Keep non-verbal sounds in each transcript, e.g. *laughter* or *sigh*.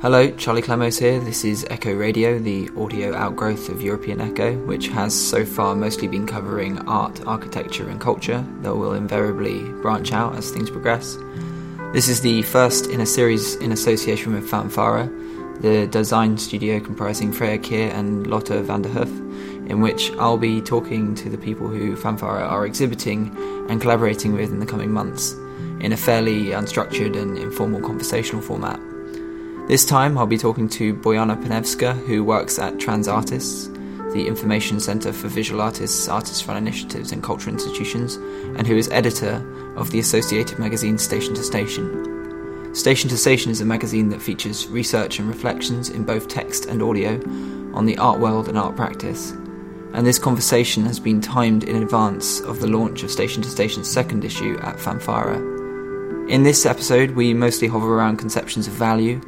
Hello, Charlie Clemos here. This is Echo Radio, the audio outgrowth of European Echo, which has so far mostly been covering art, architecture, and culture, though will invariably branch out as things progress. This is the first in a series in association with Fanfara, the design studio comprising Freya Keer and Lotte van der Hoof, in which I'll be talking to the people who Fanfara are exhibiting and collaborating with in the coming months, in a fairly unstructured and informal conversational format. This time I'll be talking to Bojana Panevska, who works at Trans Artists, the information centre for visual artists, artist run initiatives, and cultural institutions, and who is editor of the associated magazine Station to Station. Station to Station is a magazine that features research and reflections in both text and audio on the art world and art practice. And this conversation has been timed in advance of the launch of Station to Station's second issue at Fanfara. In this episode, we mostly hover around conceptions of value,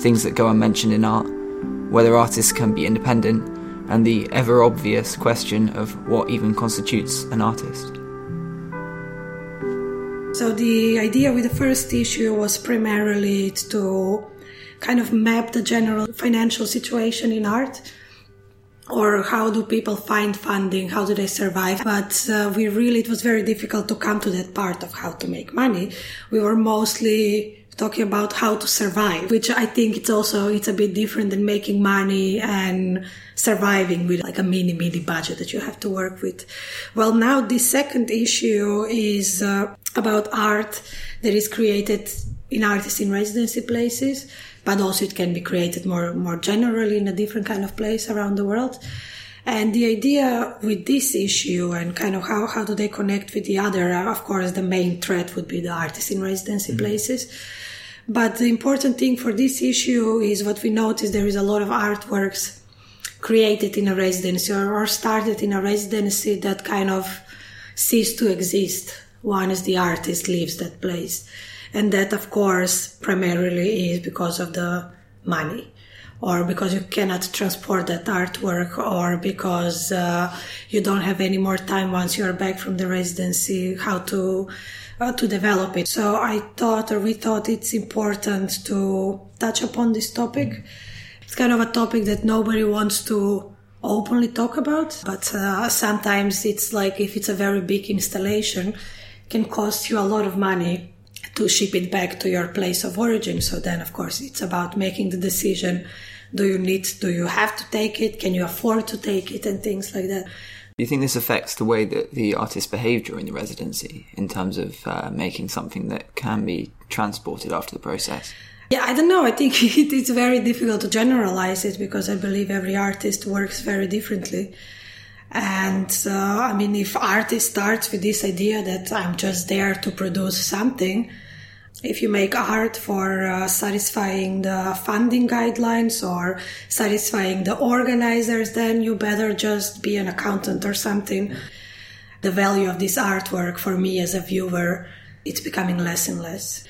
things that go unmentioned in art, whether artists can be independent, and the ever obvious question of what even constitutes an artist. So, the idea with the first issue was primarily to kind of map the general financial situation in art or how do people find funding how do they survive but uh, we really it was very difficult to come to that part of how to make money we were mostly talking about how to survive, which I think it's also, it's a bit different than making money and surviving with like a mini, mini budget that you have to work with. Well, now the second issue is uh, about art that is created in artists in residency places, but also it can be created more, more generally in a different kind of place around the world. And the idea with this issue and kind of how, how do they connect with the other, of course, the main threat would be the artists in residency mm-hmm. places. But the important thing for this issue is what we notice there is a lot of artworks created in a residency or, started in a residency that kind of cease to exist once the artist leaves that place. And that, of course, primarily is because of the money or because you cannot transport that artwork or because uh, you don't have any more time once you're back from the residency how to uh, to develop it. So I thought, or we thought, it's important to touch upon this topic. It's kind of a topic that nobody wants to openly talk about, but uh, sometimes it's like if it's a very big installation, can cost you a lot of money to ship it back to your place of origin. So then, of course, it's about making the decision. Do you need, do you have to take it? Can you afford to take it? And things like that. Do you think this affects the way that the artists behave during the residency in terms of uh, making something that can be transported after the process? Yeah, I don't know. I think *laughs* it's very difficult to generalize it because I believe every artist works very differently. And uh, I mean, if artist starts with this idea that I'm just there to produce something, if you make art for uh, satisfying the funding guidelines or satisfying the organizers, then you better just be an accountant or something. The value of this artwork for me as a viewer, it's becoming less and less.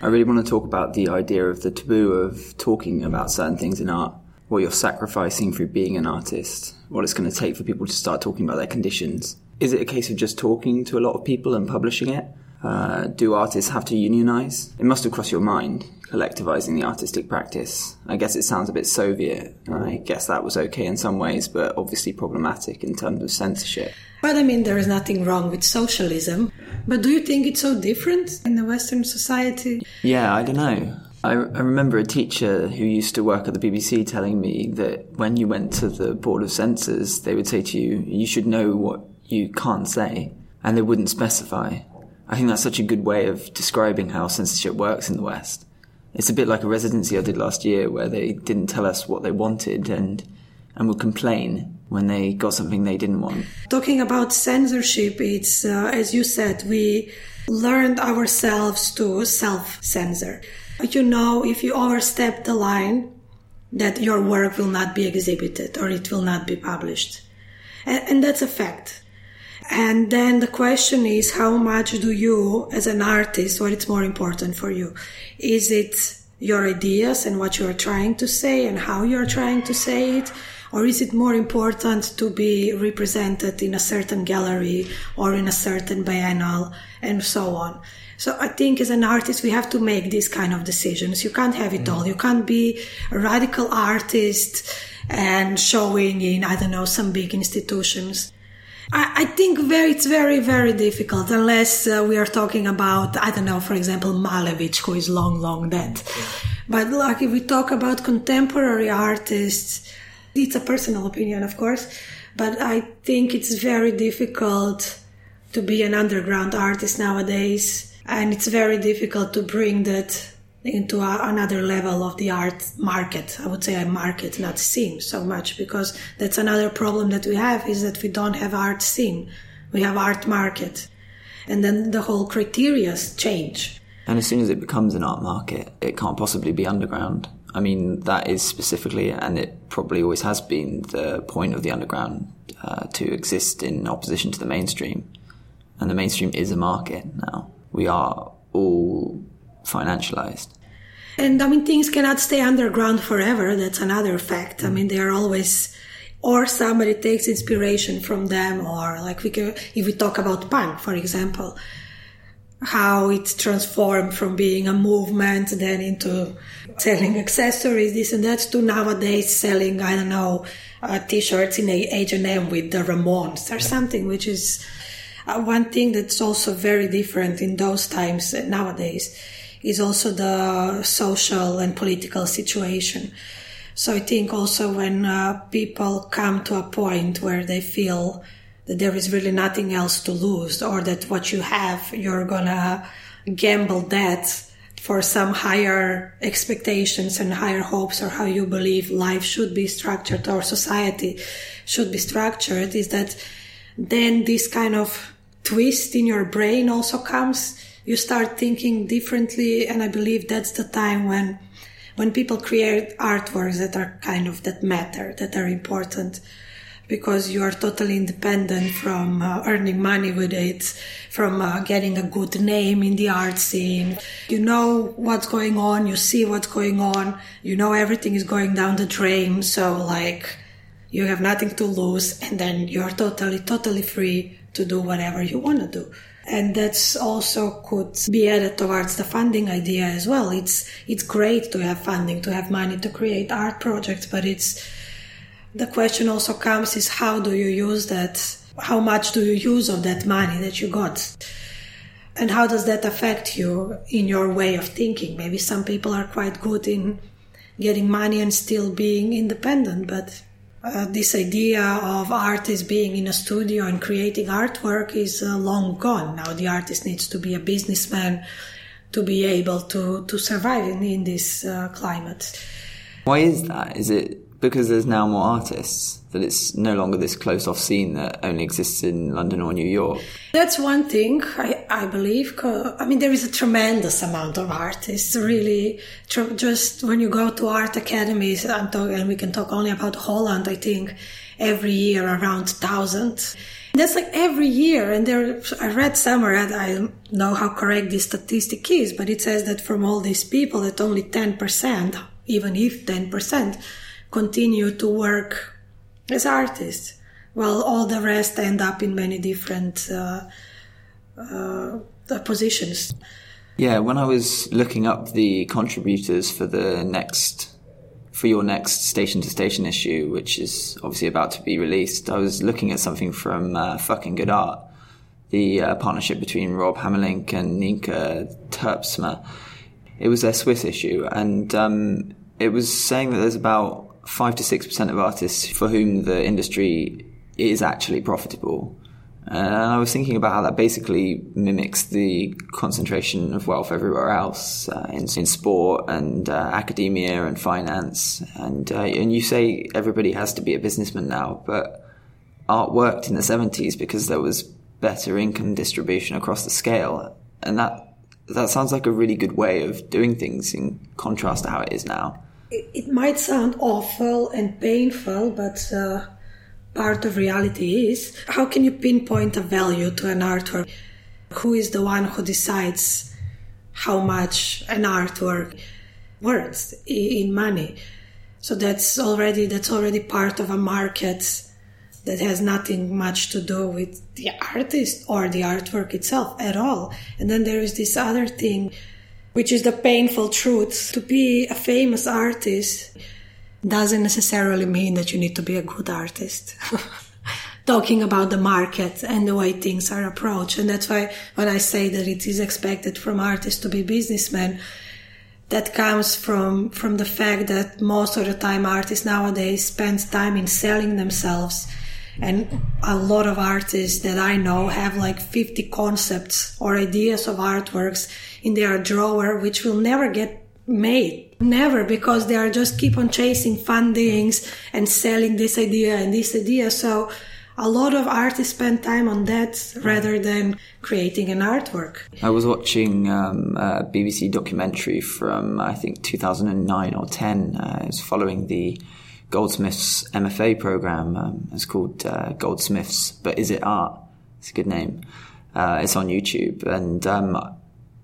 I really want to talk about the idea of the taboo of talking about certain things in art, what you're sacrificing through being an artist, what it's going to take for people to start talking about their conditions. Is it a case of just talking to a lot of people and publishing it? Uh, do artists have to unionize? It must have crossed your mind, collectivizing the artistic practice. I guess it sounds a bit Soviet. I guess that was okay in some ways, but obviously problematic in terms of censorship. But I mean, there is nothing wrong with socialism. But do you think it's so different in the Western society? Yeah, I don't know. I, I remember a teacher who used to work at the BBC telling me that when you went to the Board of Censors, they would say to you, you should know what you can't say, and they wouldn't specify. I think that's such a good way of describing how censorship works in the West. It's a bit like a residency I did last year where they didn't tell us what they wanted and and would complain when they got something they didn't want. Talking about censorship, it's uh, as you said, we learned ourselves to self-censor. You know, if you overstep the line, that your work will not be exhibited or it will not be published, and, and that's a fact. And then the question is, how much do you, as an artist, what is more important for you? Is it your ideas and what you are trying to say and how you are trying to say it? Or is it more important to be represented in a certain gallery or in a certain biennial and so on? So I think as an artist, we have to make these kind of decisions. You can't have it mm. all. You can't be a radical artist and showing in, I don't know, some big institutions. I, I think very, it's very, very difficult unless uh, we are talking about, I don't know, for example, Malevich, who is long, long dead. But like if we talk about contemporary artists, it's a personal opinion, of course, but I think it's very difficult to be an underground artist nowadays. And it's very difficult to bring that into a, another level of the art market. I would say a market, not scene so much, because that's another problem that we have is that we don't have art scene. We have art market. And then the whole criteria change. And as soon as it becomes an art market, it can't possibly be underground. I mean, that is specifically, and it probably always has been, the point of the underground uh, to exist in opposition to the mainstream. And the mainstream is a market now. We are all financialized. And I mean, things cannot stay underground forever. That's another fact. I mean, they are always, or somebody takes inspiration from them, or like we can, if we talk about punk, for example, how it's transformed from being a movement then into selling accessories, this and that, to nowadays selling, I don't know, uh, t-shirts in H&M with the Ramones or something, which is uh, one thing that's also very different in those times uh, nowadays is also the social and political situation. So I think also when uh, people come to a point where they feel that there is really nothing else to lose or that what you have, you're gonna gamble that for some higher expectations and higher hopes or how you believe life should be structured or society should be structured is that then this kind of twist in your brain also comes you start thinking differently and i believe that's the time when when people create artworks that are kind of that matter that are important because you are totally independent from uh, earning money with it, from uh, getting a good name in the art scene. You know what's going on, you see what's going on, you know everything is going down the drain, so like you have nothing to lose, and then you're totally, totally free to do whatever you want to do. And that's also could be added towards the funding idea as well. It's, it's great to have funding, to have money to create art projects, but it's, the question also comes is how do you use that? How much do you use of that money that you got? And how does that affect you in your way of thinking? Maybe some people are quite good in getting money and still being independent, but uh, this idea of artists being in a studio and creating artwork is uh, long gone. Now the artist needs to be a businessman to be able to, to survive in, in this uh, climate. Why is that? Is it because there's now more artists that it's no longer this close off scene that only exists in London or New York. That's one thing I, I believe. I mean, there is a tremendous amount of artists. Really, tr- just when you go to art academies, talk, and we can talk only about Holland. I think every year around thousand. That's like every year, and there. I read somewhere, I don't know how correct this statistic is, but it says that from all these people, that only ten percent, even if ten percent continue to work as artists, while all the rest end up in many different uh, uh, positions. Yeah, when I was looking up the contributors for the next for your next station to station issue, which is obviously about to be released, I was looking at something from uh, Fucking Good Art, the uh, partnership between Rob Hamelijnck and Nienke Terpsma. It was their Swiss issue, and um, it was saying that there's about five to six percent of artists for whom the industry is actually profitable. And I was thinking about how that basically mimics the concentration of wealth everywhere else uh, in, in, sport and uh, academia and finance. And uh, and you say everybody has to be a businessman now, but art worked in the seventies because there was better income distribution across the scale, and that that sounds like a really good way of doing things in contrast to how it is now it might sound awful and painful, but uh, part of reality is how can you pinpoint a value to an artwork? Who is the one who decides how much an artwork worth in money? So that's already that's already part of a market that has nothing much to do with the artist or the artwork itself at all. And then there is this other thing, which is the painful truth. To be a famous artist doesn't necessarily mean that you need to be a good artist. *laughs* Talking about the market and the way things are approached. And that's why when I say that it is expected from artists to be businessmen, that comes from from the fact that most of the time artists nowadays spend time in selling themselves and a lot of artists that I know have like 50 concepts or ideas of artworks in their drawer which will never get made never because they are just keep on chasing fundings and selling this idea and this idea so a lot of artists spend time on that rather than creating an artwork. I was watching um, a BBC documentary from I think 2009 or 10. Uh, it's following the Goldsmiths MFA program. Um, it's called uh, Goldsmiths, but is it art? It's a good name. Uh, it's on YouTube, and um,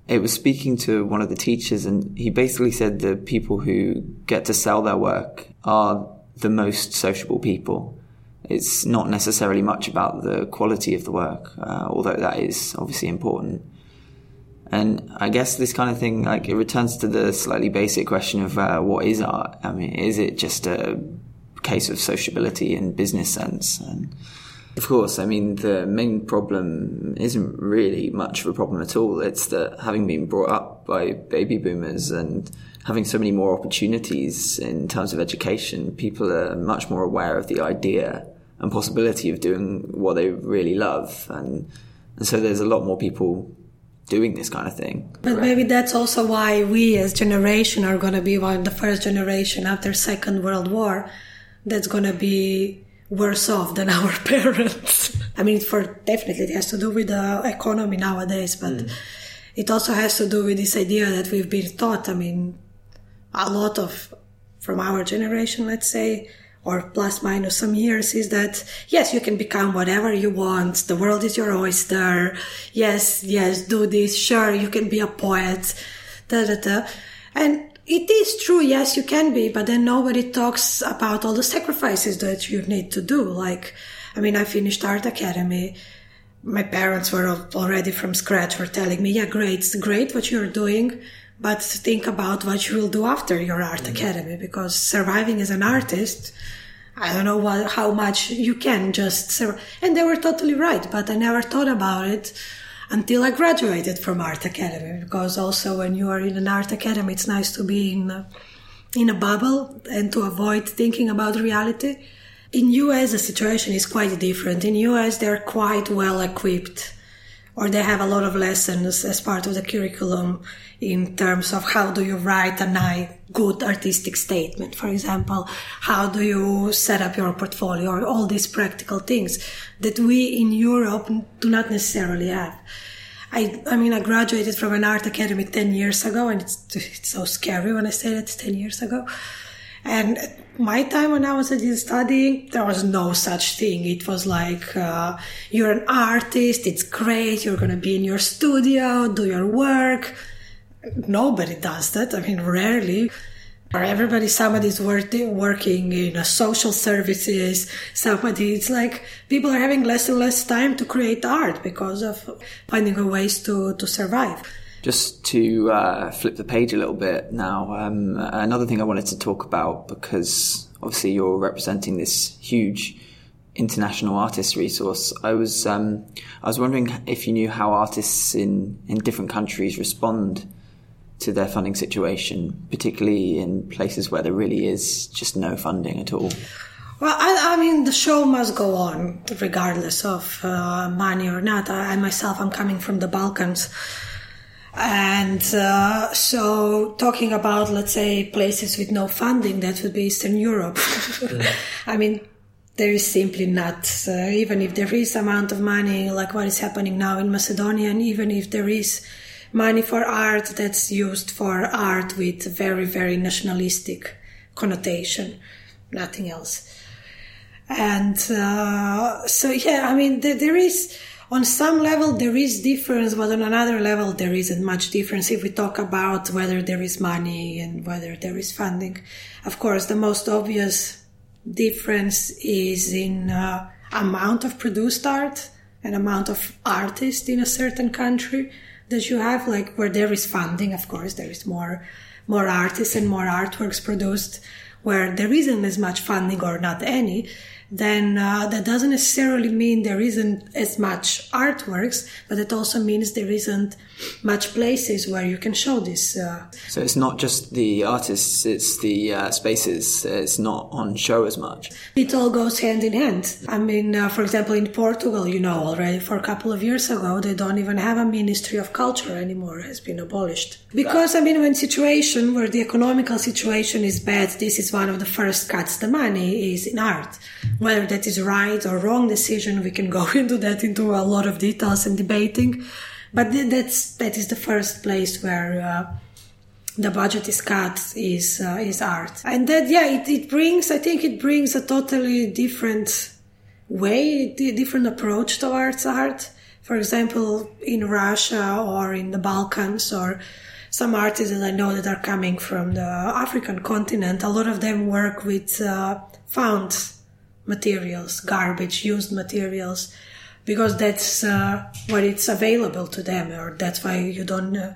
it was speaking to one of the teachers, and he basically said the people who get to sell their work are the most sociable people it's not necessarily much about the quality of the work, uh, although that is obviously important. And I guess this kind of thing, like, it returns to the slightly basic question of uh, what is art? I mean, is it just a case of sociability and business sense? And of course, I mean, the main problem isn't really much of a problem at all. It's that having been brought up by baby boomers and having so many more opportunities in terms of education, people are much more aware of the idea and possibility of doing what they really love. And, and so there's a lot more people doing this kind of thing. But maybe that's also why we as generation are going to be one of the first generation after Second World War that's going to be worse off than *laughs* our parents. I mean, for definitely it has to do with the economy nowadays, but mm. it also has to do with this idea that we've been taught. I mean, a lot of from our generation, let's say, or plus minus some years is that yes, you can become whatever you want. The world is your oyster. Yes, yes, do this. Sure, you can be a poet. Da, da, da. And it is true. Yes, you can be, but then nobody talks about all the sacrifices that you need to do. Like, I mean, I finished art academy. My parents were already from scratch were telling me, yeah, great, great what you're doing but think about what you will do after your art mm-hmm. academy because surviving as an artist i don't know what, how much you can just survive. and they were totally right but i never thought about it until i graduated from art academy because also when you are in an art academy it's nice to be in a, in a bubble and to avoid thinking about reality in us the situation is quite different in us they're quite well equipped or they have a lot of lessons as part of the curriculum in terms of how do you write a nice, good artistic statement, for example, how do you set up your portfolio, or all these practical things that we in Europe do not necessarily have. I, I mean, I graduated from an art academy 10 years ago, and it's, it's so scary when I say that 10 years ago. And my time when I was studying, there was no such thing. It was like, uh, you're an artist, it's great, you're gonna be in your studio, do your work. Nobody does that. I mean, rarely. Or everybody, somebody's working, in social services, somebody, it's like people are having less and less time to create art because of finding ways to, to survive. Just to uh, flip the page a little bit now, um, another thing I wanted to talk about because obviously you're representing this huge international artist resource. I was um, I was wondering if you knew how artists in in different countries respond to their funding situation, particularly in places where there really is just no funding at all. Well, I, I mean, the show must go on regardless of uh, money or not. I, I myself, I'm coming from the Balkans. And uh, so, talking about, let's say, places with no funding, that would be Eastern Europe. *laughs* I mean, there is simply not, uh, even if there is amount of money, like what is happening now in Macedonia, and even if there is money for art that's used for art with very, very nationalistic connotation, nothing else. And uh, so, yeah, I mean, there, there is on some level there is difference, but on another level there isn't much difference if we talk about whether there is money and whether there is funding. Of course, the most obvious difference is in uh, amount of produced art and amount of artists in a certain country that you have, like where there is funding, of course, there is more, more artists and more artworks produced where there isn't as much funding or not any then uh, that doesn't necessarily mean there isn't as much artworks, but it also means there isn't much places where you can show this. Uh. So it's not just the artists, it's the uh, spaces, it's not on show as much. It all goes hand in hand. I mean, uh, for example, in Portugal, you know, already for a couple of years ago, they don't even have a Ministry of Culture anymore, it has been abolished. Because, I mean, when situation where the economical situation is bad, this is one of the first cuts the money is in art whether that is right or wrong decision, we can go *laughs* into that into a lot of details and debating. But that's that is the first place where uh, the budget is cut is uh, is art, and that yeah, it, it brings I think it brings a totally different way, different approach towards art. For example, in Russia or in the Balkans or some artists that I know that are coming from the African continent, a lot of them work with uh, found materials, garbage, used materials, because that's uh, what it's available to them, or that's why you don't uh,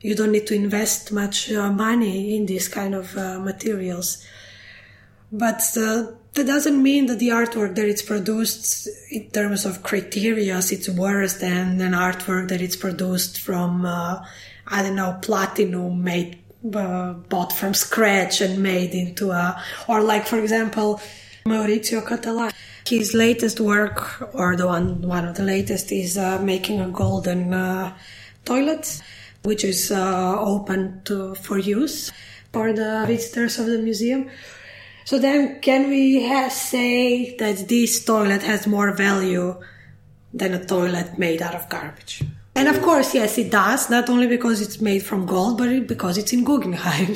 you don't need to invest much uh, money in these kind of uh, materials. But uh, that doesn't mean that the artwork that it's produced in terms of criteria it's worse than an artwork that it's produced from uh, I don't know platinum made bought from scratch and made into a or like for example Maurizio Cattelan. His latest work, or the one one of the latest, is uh, making a golden uh, toilet, which is uh, open to, for use for the visitors of the museum. So then, can we say that this toilet has more value than a toilet made out of garbage? And of course, yes, it does, not only because it's made from gold, but because it's in Guggenheim.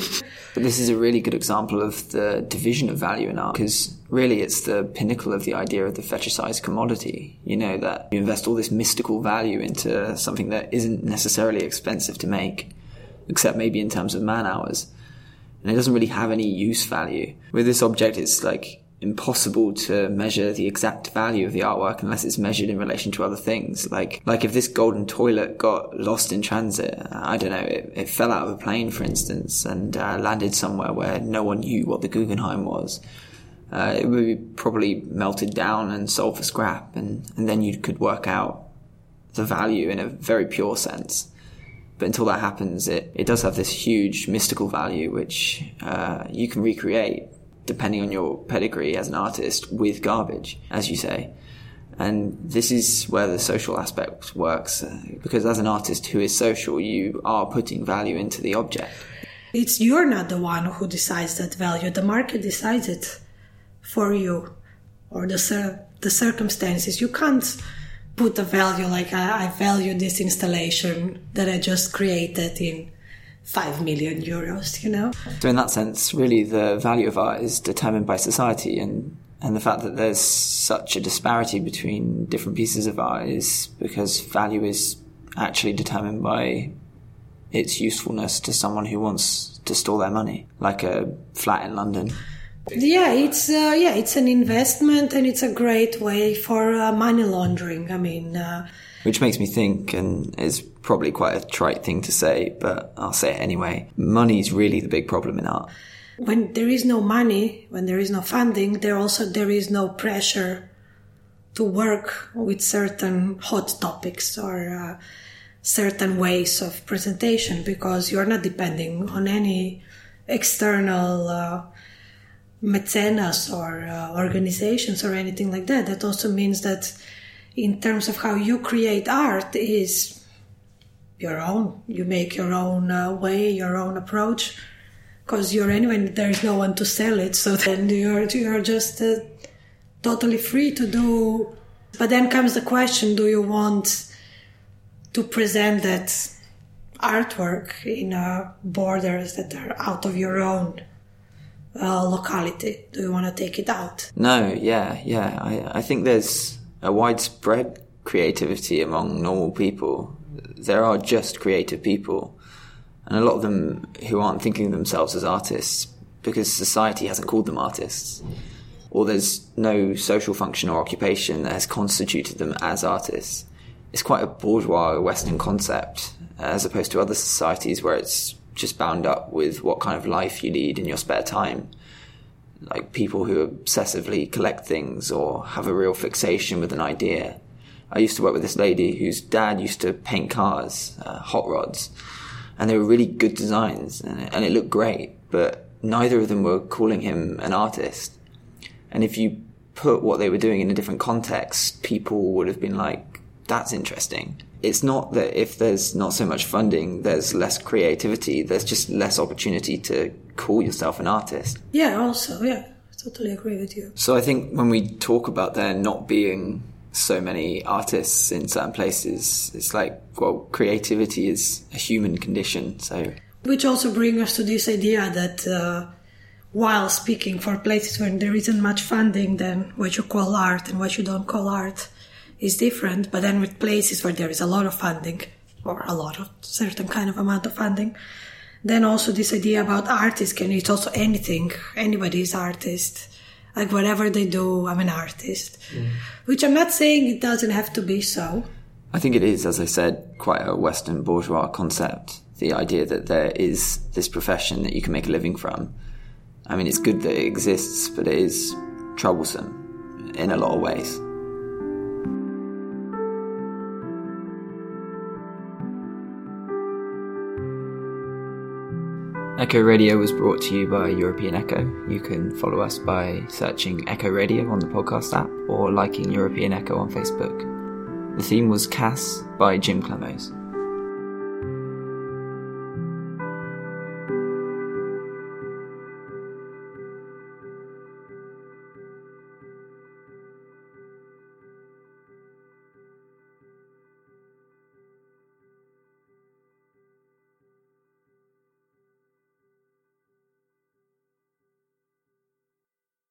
But *laughs* this is a really good example of the division of value in art, because really it's the pinnacle of the idea of the fetishized commodity. You know, that you invest all this mystical value into something that isn't necessarily expensive to make, except maybe in terms of man hours. And it doesn't really have any use value. With this object, it's like impossible to measure the exact value of the artwork unless it's measured in relation to other things. Like, like if this golden toilet got lost in transit, I don't know, it, it fell out of a plane, for instance, and uh, landed somewhere where no one knew what the Guggenheim was. Uh, it would be probably melted down and sold for scrap, and, and then you could work out the value in a very pure sense. But until that happens, it, it does have this huge mystical value, which uh, you can recreate depending on your pedigree as an artist, with garbage, as you say. And this is where the social aspect works, uh, because as an artist who is social, you are putting value into the object. It's you're not the one who decides that value. The market decides it for you, or the the circumstances. You can't put a value like I, I value this installation that I just created in 5 million euros, you know? So, in that sense, really the value of art is determined by society, and, and the fact that there's such a disparity between different pieces of art is because value is actually determined by its usefulness to someone who wants to store their money, like a flat in London. Yeah, it's uh, yeah, it's an investment, and it's a great way for uh, money laundering. I mean, uh, which makes me think, and is probably quite a trite thing to say, but I'll say it anyway. Money is really the big problem in art. When there is no money, when there is no funding, there also there is no pressure to work with certain hot topics or uh, certain ways of presentation because you're not depending on any external uh, mecenas or uh, organizations or anything like that. That also means that in terms of how you create art is your own. You make your own uh, way, your own approach, because you're anyway there's no one to sell it. So *laughs* then you're you're just uh, totally free to do. But then comes the question: Do you want to present that artwork in uh, borders that are out of your own? Uh, locality? Do you want to take it out? No, yeah, yeah. I, I think there's a widespread creativity among normal people. There are just creative people, and a lot of them who aren't thinking of themselves as artists because society hasn't called them artists. or there's no social function or occupation that has constituted them as artists. It's quite a bourgeois Western concept, as opposed to other societies where it's just bound up with what kind of life you lead in your spare time. Like people who obsessively collect things or have a real fixation with an idea. I used to work with this lady whose dad used to paint cars, uh, hot rods, and they were really good designs and, and it looked great, but neither of them were calling him an artist. And if you put what they were doing in a different context, people would have been like, that's interesting. It's not that if there's not so much funding, there's less creativity, there's just less opportunity to call yourself an artist. Yeah, also, yeah, I totally agree with you. So I think when we talk about there not being so many artists in certain places, it's like, well, creativity is a human condition, so. Which also brings us to this idea that uh, while speaking for places where there isn't much funding, then what you call art and what you don't call art is different. But then with places where there is a lot of funding, or a lot of certain kind of amount of funding, then also this idea about artists can it's also anything. Anybody is artist. Like whatever they do, I'm an artist. Mm. Which I'm not saying it doesn't have to be so. I think it is, as I said, quite a Western bourgeois concept. The idea that there is this profession that you can make a living from I mean, it's good that it exists, but it is troublesome in a lot of ways. Echo Radio was brought to you by European Echo. You can follow us by searching Echo Radio on the podcast app or liking European Echo on Facebook. The theme was Cass by Jim Clemos.